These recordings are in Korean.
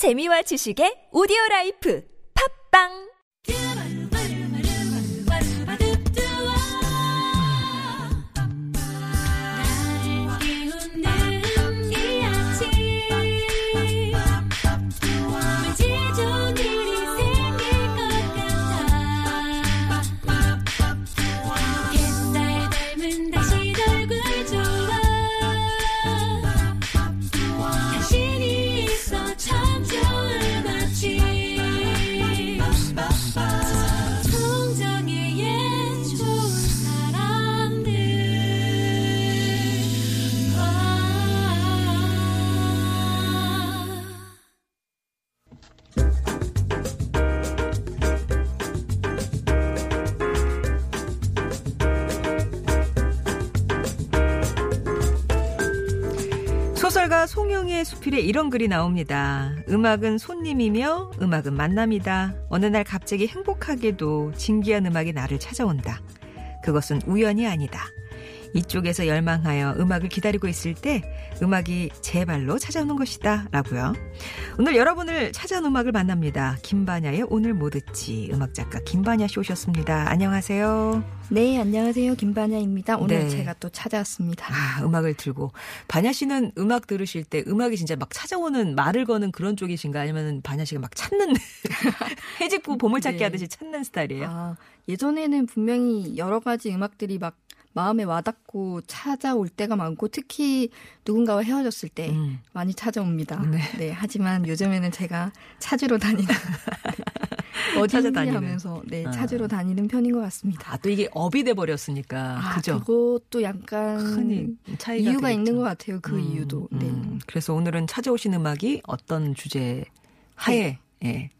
재미와 지식의 오디오 라이프. 팝빵 소설가 송영의 수필에 이런 글이 나옵니다. 음악은 손님이며 음악은 만남이다. 어느 날 갑자기 행복하게도 진기한 음악이 나를 찾아온다. 그것은 우연이 아니다. 이쪽에서 열망하여 음악을 기다리고 있을 때 음악이 제 발로 찾아오는 것이다. 라고요. 오늘 여러분을 찾아온 음악을 만납니다. 김반야의 오늘 뭐 듣지. 음악작가 김반야 씨 오셨습니다. 안녕하세요. 네, 안녕하세요. 김반야입니다. 오늘 네. 제가 또 찾아왔습니다. 아, 음악을 들고. 반야 씨는 음악 들으실 때 음악이 진짜 막 찾아오는 말을 거는 그런 쪽이신가 아니면 반야 씨가 막 찾는 해집고 보물찾기 네. 하듯이 찾는 스타일이에요? 아, 예전에는 분명히 여러 가지 음악들이 막 마음에 와닿고 찾아올 때가 많고 특히 누군가와 헤어졌을 때 음. 많이 찾아옵니다. 네. 네. 하지만 요즘에는 제가 찾으러 다니는 어디 찾아다니는. 하면서 네, 아. 찾으러 다니는 편인 것 같습니다. 아, 또 이게 업이 돼 버렸으니까. 아, 그죠? 그것도 약간 큰 차이가 이유가 되겠죠. 있는 것 같아요. 그 음, 이유도. 네. 음. 그래서 오늘은 찾아오신 음악이 어떤 주제 하에 예.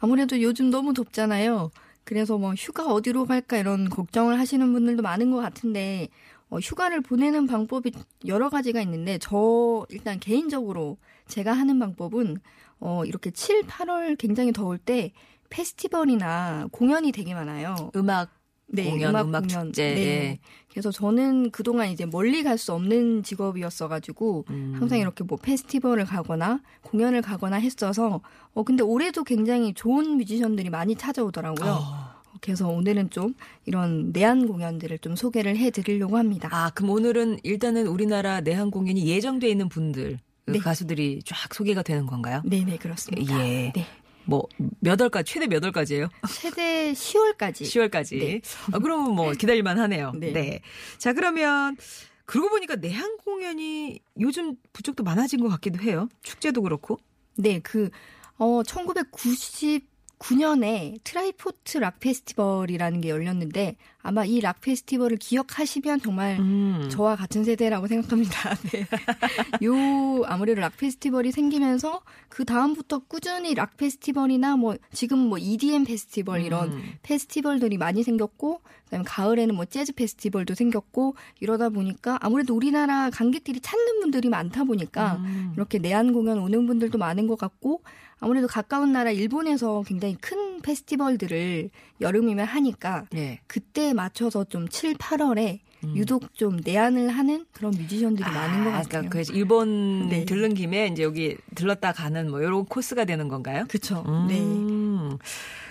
아무래도 요즘 너무 덥잖아요. 그래서 뭐 휴가 어디로 갈까 이런 걱정을 하시는 분들도 많은 것 같은데 어, 휴가를 보내는 방법이 여러 가지가 있는데 저 일단 개인적으로 제가 하는 방법은 어, 이렇게 7, 8월 굉장히 더울 때 페스티벌이나 공연이 되게 많아요. 음악 네, 공연, 음악 축제. 네. 예. 그래서 저는 그동안 이제 멀리 갈 수 없는 직업이었어가지고 음. 항상 이렇게 뭐 페스티벌을 가거나 공연을 가거나 했어서 어 근데 올해도 굉장히 좋은 뮤지션들이 많이 찾아오더라고요. 어. 그래서 오늘은 좀 이런 내한 공연들을 좀 소개를 해드리려고 합니다. 아, 그럼 오늘은 일단은 우리나라 내한 공연이 예정돼 있는 분들 그 네. 가수들이 쫙 소개가 되는 건가요? 네네 그렇습니다. 예. 네. 뭐몇 월까지 최대 몇 월까지예요? 최대 10월까지. 10월까지. 네. 아, 그러면 뭐 기다릴만 하네요. 네. 네. 자, 그러면 그러고 보니까 내한 공연이 요즘 부쩍도 많아진 것 같기도 해요. 축제도 그렇고. 네, 그, 어, 1999년에 트라이포트 락 페스티벌이라는 게 열렸는데 아마 이 락 페스티벌을 기억하시면 정말 음. 저와 같은 세대라고 생각합니다. 네. 요 아무래도 락 페스티벌이 생기면서 그 다음부터 꾸준히 락 페스티벌이나 뭐 지금 뭐 EDM 페스티벌 이런 음. 페스티벌들이 많이 생겼고 그다음에 가을에는 뭐 재즈 페스티벌도 생겼고 이러다 보니까 아무래도 우리나라 관객들이 찾는 분들이 많다 보니까 음. 이렇게 내한 공연 오는 분들도 많은 것 같고 아무래도 가까운 나라 일본에서 굉장히 큰 페스티벌들을 여름이면 하니까 예. 그때에 맞춰서 좀 7, 8월에 음. 유독 좀 내한을 하는 그런 뮤지션들이 많은 것 아, 같아요. 그러니까 그 일본 네. 들른 김에 이제 여기 들렀다 가는 뭐 이런 코스가 되는 건가요? 그쵸. 음. 네.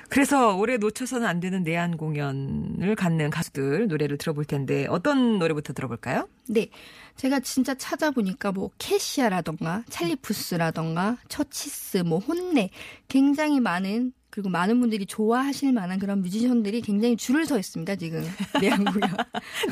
그래서 올해 놓쳐서는 안 되는 내한 공연을 갖는 가수들 노래를 들어볼 텐데 어떤 노래부터 들어볼까요? 네. 제가 진짜 찾아보니까 뭐 캐시아라던가 찰리푸스라던가 처치스 뭐 혼네 굉장히 많은 그리고 많은 분들이 좋아하실 만한 그런 뮤지션들이 굉장히 줄을 서 있습니다, 지금. 내한 공연.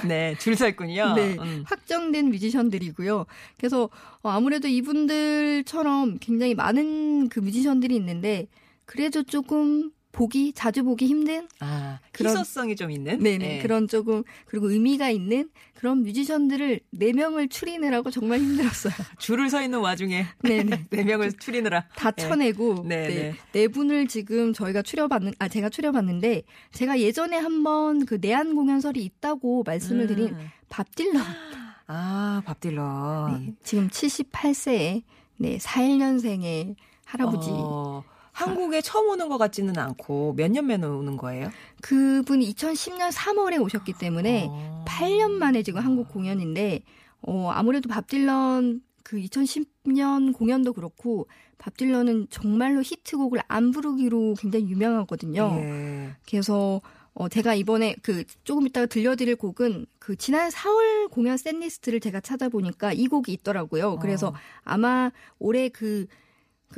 네, 줄 서 있군요. 네, 음. 확정된 뮤지션들이고요. 그래서 어, 아무래도 이분들처럼 굉장히 많은 그 뮤지션들이 있는데 그래도 조금 보기 자주 보기 힘든 아, 그런- 희소성이 좀 있는? 네네 네. 그런 조금 그리고 의미가 있는 그런 뮤지션들을 네 명을 추리느라고 정말 힘들었어요. 줄을 서 있는 와중에 네네 네 명을 추리느라 다 네. 쳐내고 네, 네, 네. 네 분을 지금 저희가 추려봤는 아 제가 추려봤는데 제가 예전에 한번 그 내한 공연설이 있다고 말씀을 드린 음. 밥 딜런 아, 밥 딜런. 네, 지금 78세에 네 41년생의 할아버지 어, 한국에 처음 오는 것 같지는 않고 몇 년 만에 오는 거예요? 그분이 2010년 3월에 오셨기 때문에 어. 8년 만에 지금 한국 공연인데 어 아무래도 밥 딜런 그 2010년 공연도 그렇고 밥 딜런은 정말로 히트곡을 안 부르기로 굉장히 유명하거든요. 예. 그래서 어 제가 이번에 그 조금 이따가 들려드릴 곡은 그 지난 4월 공연 셋리스트를 제가 찾아보니까 이 곡이 있더라고요. 그래서 어. 아마 올해 그, 그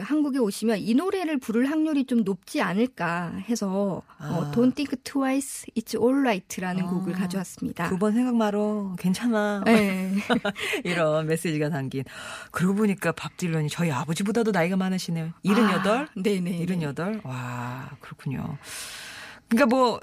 한국에 오시면 이 노래를 부를 확률이 좀 높지 않을까 해서 아. 어, Don't Think Twice, It's Alright라는 아. 곡을 가져왔습니다. 두 번 생각 말어. 괜찮아. 네. 이런 메시지가 담긴. 그러고 보니까 밥 딜런이 저희 아버지보다도 나이가 많으시네요. 78? 아, 네네. 78? 와, 그렇군요. 그러니까 뭐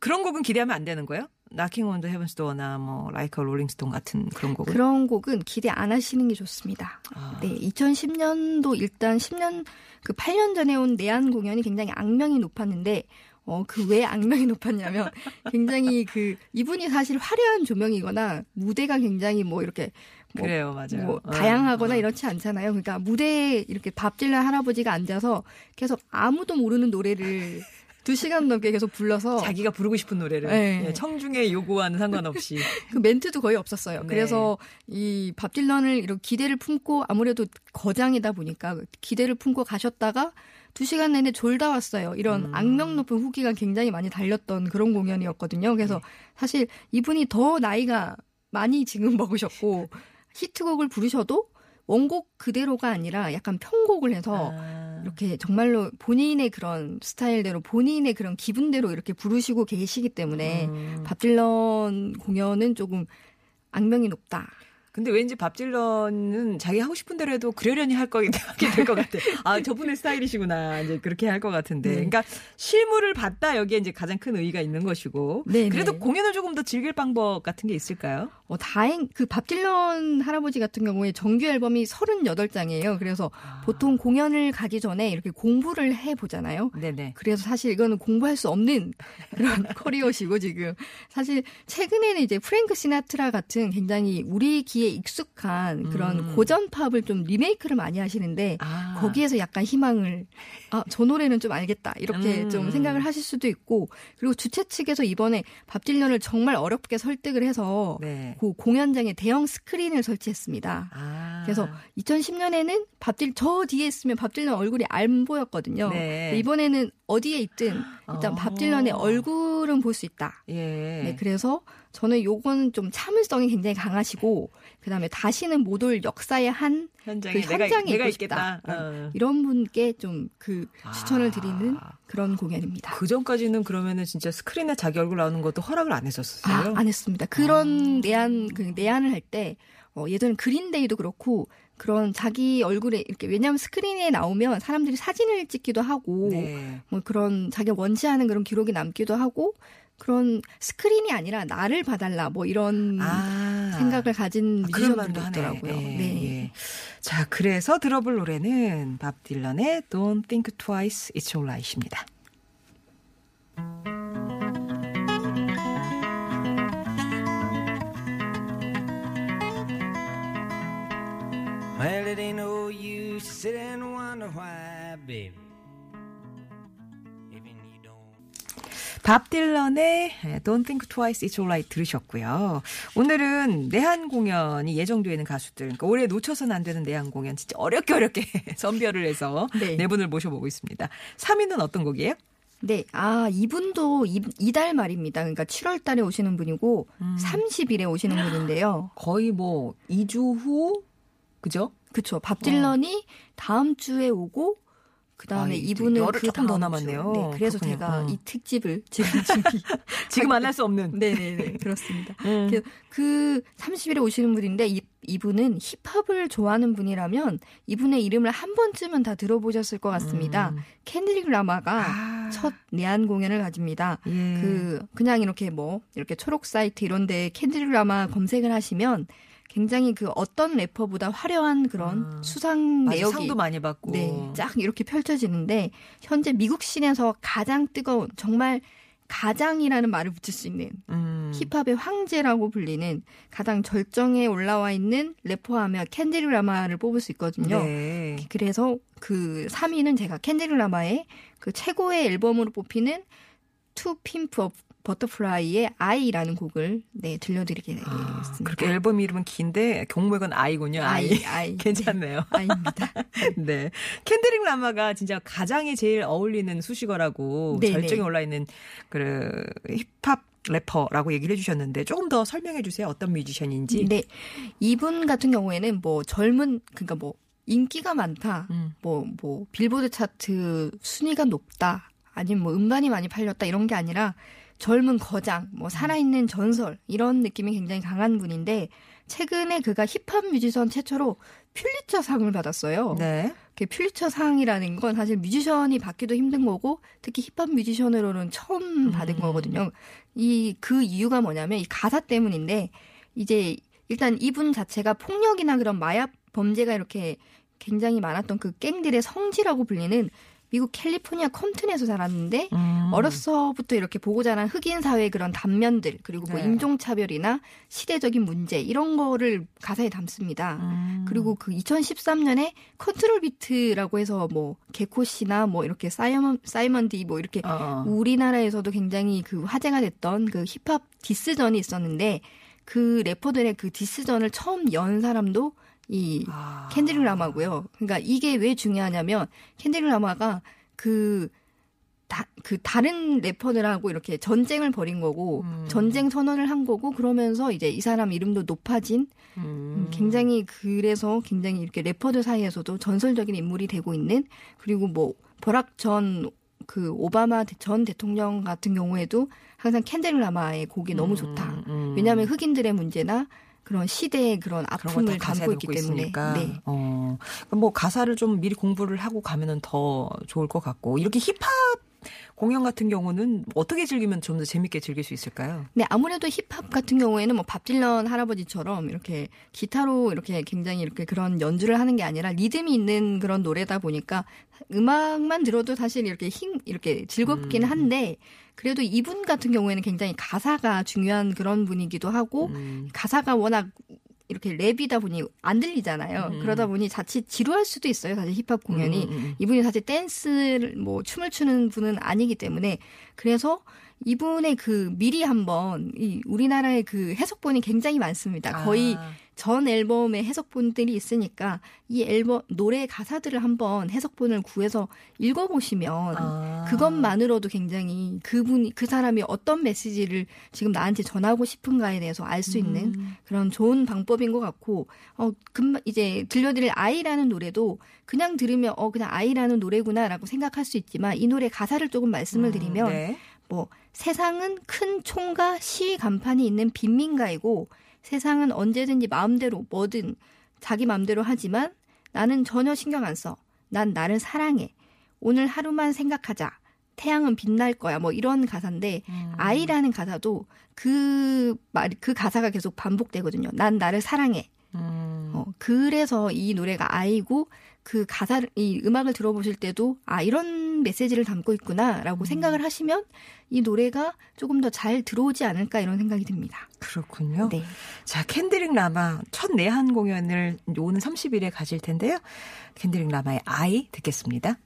그런 곡은 기대하면 안 되는 거예요? On the Heaven's Door나 뭐 Like a Rolling Stone 같은 그런 곡은? 그런 곡은 기대 안 하시는 게 좋습니다. 아. 네, 2010년도 일단 10년 그 8년 전에 온 내한 공연이 굉장히 악명이 높았는데 어 그 왜 악명이 높았냐면 굉장히 그 이분이 사실 화려한 조명이거나 무대가 굉장히 뭐 이렇게 뭐 그래요, 맞아요. 뭐 어. 다양하거나 이렇지 않잖아요. 그러니까 무대에 이렇게 밥 딜런 할아버지가 앉아서 계속 아무도 모르는 노래를 두 시간 넘게 계속 불러서 자기가 부르고 싶은 노래를 네. 예, 청중의 요구와는 상관없이 그 멘트도 거의 없었어요. 네. 그래서 이 밥 딜런을 이렇게 기대를 품고 아무래도 거장이다 보니까 기대를 품고 가셨다가 두 시간 내내 졸다 왔어요. 이런 음. 악명 높은 후기가 굉장히 많이 달렸던 그런 공연이었거든요. 그래서 네. 사실 이분이 더 나이가 많이 지금 먹으셨고 히트곡을 부르셔도 원곡 그대로가 아니라 약간 편곡을 해서 아. 이렇게 정말로 본인의 그런 스타일대로 본인의 그런 기분대로 이렇게 부르시고 계시기 때문에 음. 밥 딜런 공연은 조금 악명이 높다. 근데 왠지 밥 딜런은 자기 하고 싶은 대로 해도 그러려니 할 거게 될 것 같아. 아, 저분의 스타일이시구나. 이제 그렇게 할 것 같은데. 네. 그러니까 실물을 봤다 여기에 이제 가장 큰 의의가 있는 것이고. 네, 그래도 네. 공연을 조금 더 즐길 방법 같은 게 있을까요? 어, 다행, 그밥 딜런 할아버지 같은 경우에 정규 앨범이 38장이에요. 그래서 보통 공연을 가기 전에 이렇게 공부를 해 보잖아요. 네네. 그래서 사실 이거는 공부할 수 없는 그런 커리어시고 지금 사실 최근에는 이제 프랭크 시나트라 같은 굉장히 우리 귀에 익숙한 그런 음. 고전 팝을 좀 리메이크를 많이 하시는데 아. 거기에서 약간 희망을 아 저 노래는 좀 알겠다 이렇게 음. 좀 생각을 하실 수도 있고 그리고 주최 측에서 이번에 밥 딜런을 정말 어렵게 설득을 해서 네. 그 공연장에 대형 스크린을 설치했습니다. 아. 그래서 2010년에는 밥딜 저 뒤에 있으면 밥 딜런 얼굴이 안 보였거든요. 네. 이번에는 어디에 있든 일단 어. 밥 딜런의 얼굴은 볼 수 있다. 예. 네, 그래서 저는 요거는 좀 참을성이 굉장히 강하시고 그다음에 다시는 못 올 역사의 한 현장에 그 내가, 현장에 내가 있고 있겠다. 싶다. 어. 이런 분께 좀그 추천을 드리는 아. 그런 공연입니다. 그 전까지는 그러면은 진짜 스크린에 자기 얼굴 나오는 것도 허락을 안 했었어요. 아, 안 했습니다. 그런 내한, 그 내한을 할 때, 어, 예전에 그린데이도 그렇고, 그런 자기 얼굴에 이렇게, 왜냐하면 스크린에 나오면 사람들이 사진을 찍기도 하고, 네. 뭐 그런 자기가 원치하는 그런 기록이 남기도 하고, 그런 스크린이 아니라 나를 봐달라, 뭐 이런 아. 생각을 가진 아, 그런 뮤지션들도. 있더라고요. 예, 네. 예. 자, 그래서 들어볼 노래는 밥 딜런의 Don't Think Twice, It's Alright입니다. 밥 딜런의 Don't Think Twice, It's Alright 들으셨고요. 오늘은 내한 공연이 예정되어 있는 가수들, 그러니까 올해 놓쳐서는 안 되는 내한 공연 진짜 어렵게 어렵게 선별을 해서 네. 네. 분을 모셔보고 있습니다. 3위는 어떤 곡이에요? 네, 아, 이분도 이, 이달 말입니다. 그러니까 7월 달에 오시는 분이고, 음. 30일에 오시는 분인데요. 거의 뭐 2주 후, 그죠? 그쵸. 밥 딜런이 다음 주에 오고 그다음에 아, 이- 이분은 열흘 그 조금 더 남았네요. 주. 네, 그래서 그렇군요. 제가 음. 이 특집을 지금 준비. 지금 안할수 없는. 네네네 그렇습니다. 음. 그- 그 30일에 오시는 분인데 이, 이분은 힙합을 좋아하는 분이라면 이분의 이름을 한 번쯤은 다 들어보셨을 것 같습니다. 음. 켄드릭 라마가 아. 첫 내한 공연을 가집니다. 예. 그 그냥 이렇게 뭐 이렇게 초록 사이트 이런데 켄드릭 라마 검색을 하시면 굉장히 그 어떤 래퍼보다 화려한 그런 아. 수상 내역이 상도 많이 받고. 네, 쫙 이렇게 펼쳐지는데 현재 미국 씬에서 가장 뜨거운 정말 가장이라는 말을 붙일 수 있는 음. 힙합의 황제라고 불리는 가장 절정에 올라와 있는 래퍼하면 켄드릭 라마를 뽑을 수 있거든요. 네. 그래서 그 3위는 제가 켄드릭 라마의 그 최고의 앨범으로 뽑히는 To Pimp a Butterfly의 i라는 곡을 네 들려드리게 아, 되겠습니다. 그렇게 앨범 이름은 긴데 곡목은 i군요. i. i. 괜찮네요. i입니다. 네. 캔드릭 라마가 진짜 가장이 제일 어울리는 수식어라고 네네. 절정에 올라 있는 그 힙합 래퍼라고 얘기를 해주셨는데 조금 더 설명해 주세요. 어떤 뮤지션인지. 네. 이분 같은 경우에는 뭐 젊은 그러니까 뭐 인기가 많다. 음. 뭐뭐 빌보드 차트 순위가 높다. 아니면 뭐 음반이 많이 팔렸다 이런 게 아니라 젊은 거장, 뭐 살아있는 전설 이런 느낌이 굉장히 강한 분인데 최근에 그가 힙합 뮤지션 최초로 퓰리처상을 받았어요. 네. 그 퓰리처상이라는 건 사실 뮤지션이 받기도 힘든 거고 특히 힙합 뮤지션으로는 처음 받은 음. 거거든요. 이 그 이유가 뭐냐면 이 가사 때문인데 이제 일단 이분 자체가 폭력이나 그런 마약 범죄가 이렇게 굉장히 많았던 그 갱들의 성지라고 불리는 미국 캘리포니아 컴튼에서 자랐는데 음. 어려서부터 이렇게 보고 자란 흑인 사회의 그런 단면들 그리고 뭐 네. 인종차별이나 시대적인 문제 이런 거를 가사에 담습니다. 음. 그리고 그 2013년에 컨트롤 비트라고 해서 뭐 개코 씨나 뭐 이렇게 사이먼 사이먼 디 뭐 이렇게 어. 우리나라에서도 굉장히 그 화제가 됐던 그 힙합 디스전이 있었는데 그 래퍼들의 그 디스전을 처음 연 사람도 이 아. 켄드릭 라마고요. 그러니까 이게 왜 중요하냐면 켄드릭 라마가 그 다, 그 다른 래퍼들하고 이렇게 전쟁을 벌인 거고 음. 전쟁 선언을 한 거고 그러면서 이제 이 사람 이름도 높아진 음. 굉장히 그래서 굉장히 이렇게 래퍼들 사이에서도 전설적인 인물이 되고 있는 그리고 뭐 버락 전 그 오바마 대- 전 대통령 같은 경우에도 항상 켄드릭 라마의 곡이 너무 좋다. 음. 왜냐하면 흑인들의 문제나 그런 시대의 그런 아픔을 담고 있기 넣고 때문에 있으니까. 네. 어. 뭐 가사를 좀 미리 공부를 하고 가면은 더 좋을 것 같고 이렇게 힙합 공연 같은 경우는 어떻게 즐기면 좀 더 재밌게 즐길 수 있을까요? 네, 아무래도 힙합 같은 경우에는 뭐 밥 딜런 할아버지처럼 이렇게 기타로 이렇게 굉장히 이렇게 그런 연주를 하는 게 아니라 리듬이 있는 그런 노래다 보니까 음악만 들어도 사실 이렇게 힘 이렇게 즐겁긴 음. 한데 그래도 이분 같은 경우에는 굉장히 가사가 중요한 그런 분이기도 하고 음. 가사가 워낙 이렇게 랩이다 보니 안 들리잖아요. 음. 그러다 보니 자칫 지루할 수도 있어요. 사실 힙합 공연이. 음, 음, 음. 이분이 사실 댄스를 뭐 춤을 추는 분은 아니기 때문에 그래서 이분의 그 미리 한번 이 우리나라의 그 해석본이 굉장히 많습니다. 거의 아. 전 앨범의 해석본들이 있으니까 이 앨범 노래 가사들을 한번 해석본을 구해서 읽어보시면 아. 그것만으로도 굉장히 그분이 그 사람이 어떤 메시지를 지금 나한테 전하고 싶은가에 대해서 알 수 있는 음. 그런 좋은 방법인 것 같고 어 금방 이제 들려드릴 아이라는 노래도 그냥 들으면 어 그냥 아이라는 노래구나라고 생각할 수 있지만 이 노래 가사를 조금 말씀을 드리면 네. 뭐 세상은 큰 총과 시위 간판이 있는 빈민가이고 세상은 언제든지 마음대로 뭐든 자기 마음대로 하지만 나는 전혀 신경 안 써. 난 나를 사랑해. 오늘 하루만 생각하자. 태양은 빛날 거야. 뭐 이런 가사인데 음. 아이라는 가사도 그 말, 그 가사가 계속 반복되거든요. 난 나를 사랑해. 음. 어, 그래서 이 노래가 아이고 그 가사를 이 음악을 들어보실 때도 아 이런 메시지를 담고 있구나라고 생각을 하시면 이 노래가 조금 더 잘 들어오지 않을까 이런 생각이 듭니다. 그렇군요. 네. 자, 캔드릭 라마 첫 내한 공연을 오는 30일에 가질 텐데요. 캔드릭 라마의 아이 듣겠습니다.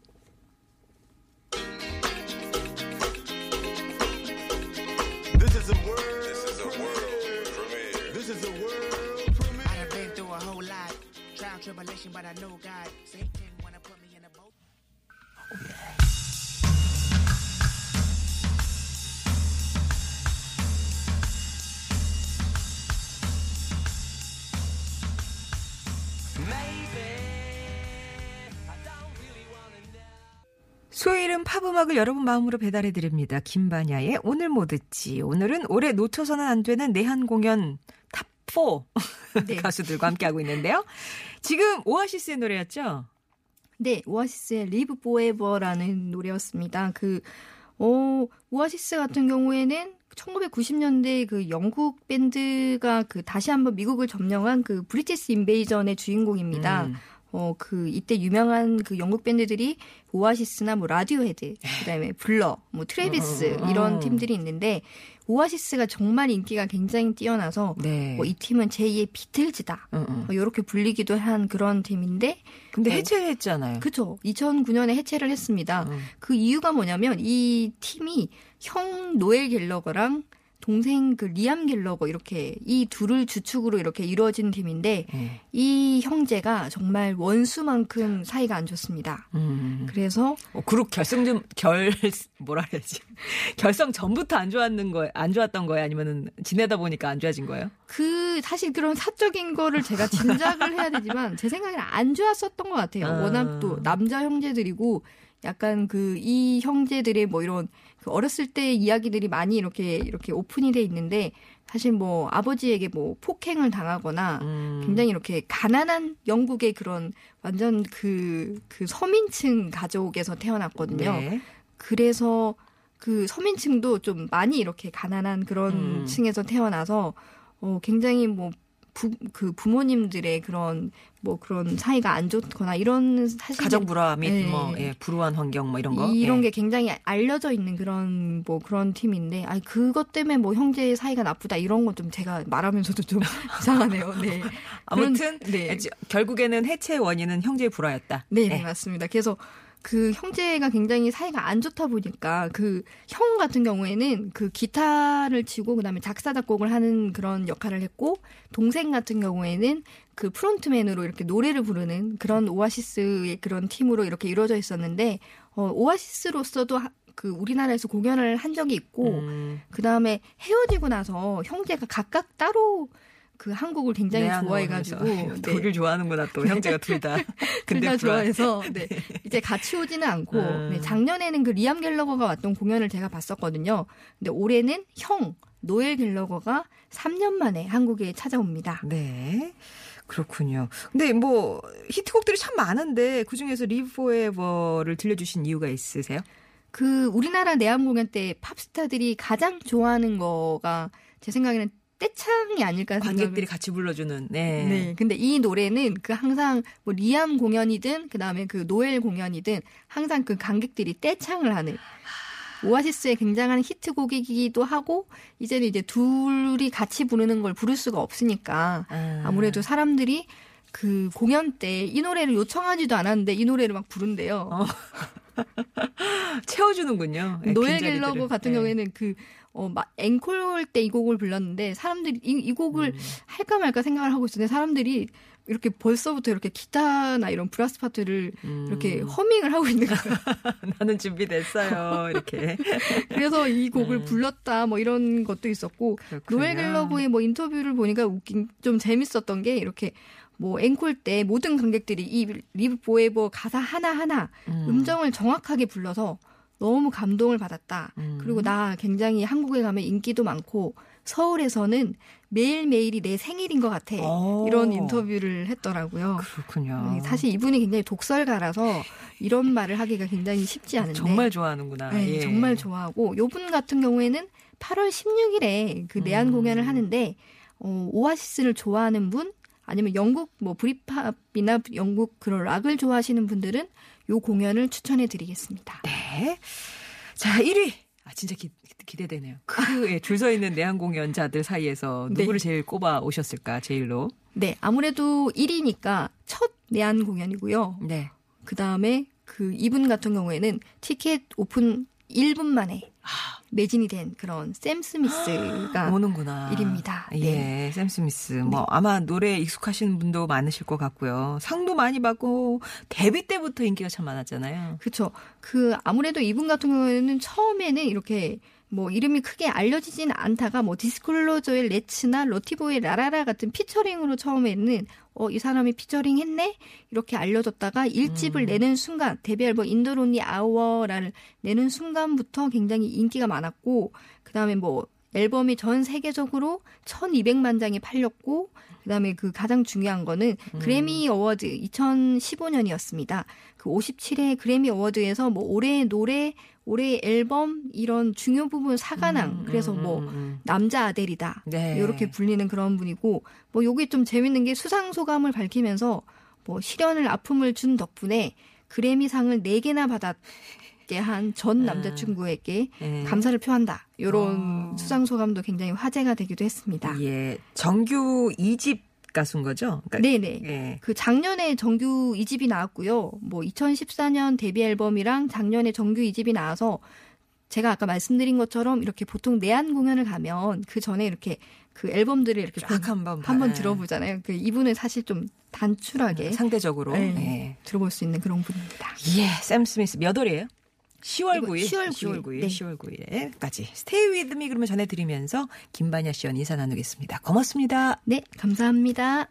This is a world. This is a world premiere. This is a world tribulation, but I know God. Satan wanna put me in a boat. 수요일은 팝음악을 여러분 마음으로 배달해 드립니다. 김반야의 오늘 뭐 듣지. 오늘은 올해 놓쳐서는 안 되는 내한 공연 탑4 네. 가수들과 함께하고 있는데요. 지금 오아시스의 노래였죠? 네, 오아시스의 Live Forever라는 노래였습니다. 그, 어, 오아시스 같은 경우에는 1990년대 그 영국 밴드가 그 다시 한번 미국을 점령한 그 British Invasion의 주인공입니다. 음. 어, 그, 이때 유명한 그 영국 밴드들이 오아시스나 뭐 라디오헤드, 그 다음에 블러, 뭐 트래비스, 어. 이런 팀들이 있는데, 오아시스가 정말 인기가 굉장히 뛰어나서, 네. 뭐 이 팀은 제2의 비틀즈다. 뭐 이렇게 불리기도 한 그런 팀인데, 근데 어, 해체했잖아요. 그쵸. 2009년에 해체를 했습니다. 음. 그 이유가 뭐냐면 이 팀이 형 노엘 갤러거랑 동생 그 리암 갤러거 이렇게 이 둘을 주축으로 이렇게 이루어진 팀인데 예. 이 형제가 정말 원수만큼 사이가 안 좋습니다. 음. 그래서 어, 그룹 결승전 결 뭐라 해야지 결성 전부터 안 좋았는 거에 안 좋았던 거예요 아니면은 지내다 보니까 안 좋아진 거예요? 그 사실 그런 사적인 거를 제가 짐작을 해야 되지만 제 생각에는 안 좋았었던 것 같아요. 아. 워낙 또 남자 형제들이고 약간 그 이 형제들의 뭐 이런 그 어렸을 때 이야기들이 많이 이렇게 이렇게 오픈이 돼 있는데 사실 뭐 아버지에게 뭐 폭행을 당하거나 음. 굉장히 이렇게 가난한 영국의 그런 완전 그, 그 서민층 가족에서 태어났거든요. 네. 그래서 그 서민층도 좀 많이 이렇게 가난한 그런 음. 층에서 태어나서 어 굉장히 뭐 부, 그 부모님들의 그런 뭐 그런 사이가 안 좋거나 이런 사실 가정 불화 및 네. 뭐 예, 불우한 환경 뭐 이런 거 이런 예. 게 굉장히 알려져 있는 그런 뭐 그런 팀인데 아니 그것 때문에 뭐 형제의 사이가 나쁘다 이런 건 좀 제가 말하면서도 좀 이상하네요. 네. 아무튼 그런- 네. 예, 결국에는 해체 원인은 형제의 불화였다. 네, 네, 맞습니다. 그래서 그 형제가 굉장히 사이가 안 좋다 보니까 그 형 같은 경우에는 그 기타를 치고 그다음에 작사 작곡을 하는 그런 역할을 했고 동생 같은 경우에는 그 프론트맨으로 이렇게 노래를 부르는 그런 오아시스의 그런 팀으로 이렇게 이루어져 있었는데 어 오아시스로서도 하- 그 우리나라에서 공연을 한 적이 있고 음, 그 다음에 헤어지고 나서 형제가 각각 따로 그 한국을 굉장히 좋아해가지고 네. 둘을 좋아하는구나 또 형제가 둘 다. 둘다 불화. 좋아해서 네. 이제 같이 오지는 않고 음. 네, 작년에는 그 리암 갤러거가 왔던 공연을 제가 봤었거든요. 근데 올해는 형 노엘 갤러거가 3년 만에 한국에 찾아옵니다. 네. 그렇군요. 근데 뭐 히트곡들이 참 많은데 그 중에서 Forever를 들려주신 이유가 있으세요? 그 우리나라 내한 공연 때 팝스타들이 가장 좋아하는 거가 제 생각에는 떼창이 아닐까 생각을 관객들이 같이 불러주는. 네. 네. 근데 이 노래는 그 항상 뭐 리암 공연이든 그다음에 그 노엘 공연이든 항상 그 관객들이 떼창을 하는 오아시스의 굉장한 히트곡이기도 하고 이제는 이제 둘이 같이 부르는 걸 부를 수가 없으니까 아. 아무래도 사람들이 그 공연 때 이 노래를 요청하지도 않았는데 이 노래를 막 부른대요. 어, 채워주는군요. 네, 노엘. 갤러거 같은 네. 경우에는 그, 어, 막, 앵콜 때 이 곡을 불렀는데, 사람들이 이, 이 곡을 음. 할까 말까 생각을 하고 있었는데, 사람들이 이렇게 벌써부터 이렇게 기타나 이런 브라스 파트를 음. 이렇게 허밍을 하고 있는 거예요. 나는 준비됐어요. 이렇게. 그래서 이 곡을 불렀다, 뭐 이런 것도 있었고. 노엘 갤러거의 뭐 인터뷰를 보니까 웃긴, 좀 재밌었던 게, 이렇게 뭐 앵콜 때 모든 관객들이 이 Live Forever 가사 하나하나 음. 정을 정확하게 불러서 너무 감동을 받았다. 음. 그리고 나 굉장히 한국에 가면 인기도 많고 서울에서는 매일매일이 내 생일인 것 같아. 오. 이런 인터뷰를 했더라고요. 그렇군요. 네, 사실 이분이 굉장히 독설가라서 이런 말을 하기가 굉장히 쉽지 않은데 정말 좋아하는구나. 네, 예. 정말 좋아하고 요분 같은 경우에는 8월 16일에 그 내한 음. 공연을 하는데 어, 오아시스를 좋아하는 분 아니면 영국 뭐 브리팝이나 영국 그런 락을 좋아하시는 분들은 요 공연을 추천해 드리겠습니다. 네. 자, 1위. 아, 진짜 기, 기대되네요. 그, 예, 줄서 있는 내한 공연자들 사이에서 네. 누구를 제일 꼽아 오셨을까, 제일로? 네, 아무래도 1위니까 첫 내한 공연이고요. 네. 그 다음에 그 이분 같은 경우에는 티켓 오픈 1분 만에 매진이 된 그런 샘 스미스가 오는구나. 일입니다. 예, 네. 샘 스미스. 뭐, 아마 노래 익숙하신 분도 많으실 것 같고요. 상도 많이 받고, 데뷔 때부터 인기가 참 많았잖아요. 그렇죠. 그 아무래도 이분 같은 경우에는 처음에는 이렇게 뭐 이름이 크게 알려지진 않다가 뭐 디스클로저의 레츠나 러티보의 라라라 같은 피처링으로 처음에는 어 이 사람이 피처링 했네? 이렇게 알려졌다가 일집을 내는 순간 데뷔 앨범 In the Lonely Hour라를 내는 순간부터 굉장히 인기가 많았고 그 다음에 뭐 앨범이 전 세계적으로 1200만 장이 팔렸고 그다음에 그 가장 중요한 거는 그래미 어워드 2015년이었습니다. 그 57회 그래미 어워드에서 뭐 올해의 노래, 올해의 앨범 이런 중요 부분 사관왕 그래서 뭐 음, 남자 아델이다 네. 이렇게 불리는 그런 분이고 뭐 요게 좀 재밌는 게 수상 소감을 밝히면서 뭐 시련을 아픔을 준 덕분에 그래미상을 4개나 받게 한 전 남자친구에게 예. 감사를 표한다. 이런 어. 수상 소감도 굉장히 화제가 되기도 했습니다. 예. 정규 2집 가수인 거죠? 그러니까, 네네. 예. 그 작년에 정규 2집이 나왔고요. 뭐 2014년 데뷔 앨범이랑 작년에 정규 2집이 나와서 제가 아까 말씀드린 것처럼 이렇게 보통 내한 공연을 가면 그 전에 이렇게 그 앨범들을 이렇게 한번 봐- 한번 예. 들어보잖아요. 그 이분은 사실 좀 단출하게 상대적으로. 네. 예. 들어볼 수 있는 그런 분입니다. 예, 샘 스미스 몇 월이에요? 10월 이거 9일. 10월 10월 9일. 9일. 네. 10월 9일에까지. Stay With Me 그러면 전해드리면서 김반야 씨와 인사 나누겠습니다. 고맙습니다. 네, 감사합니다.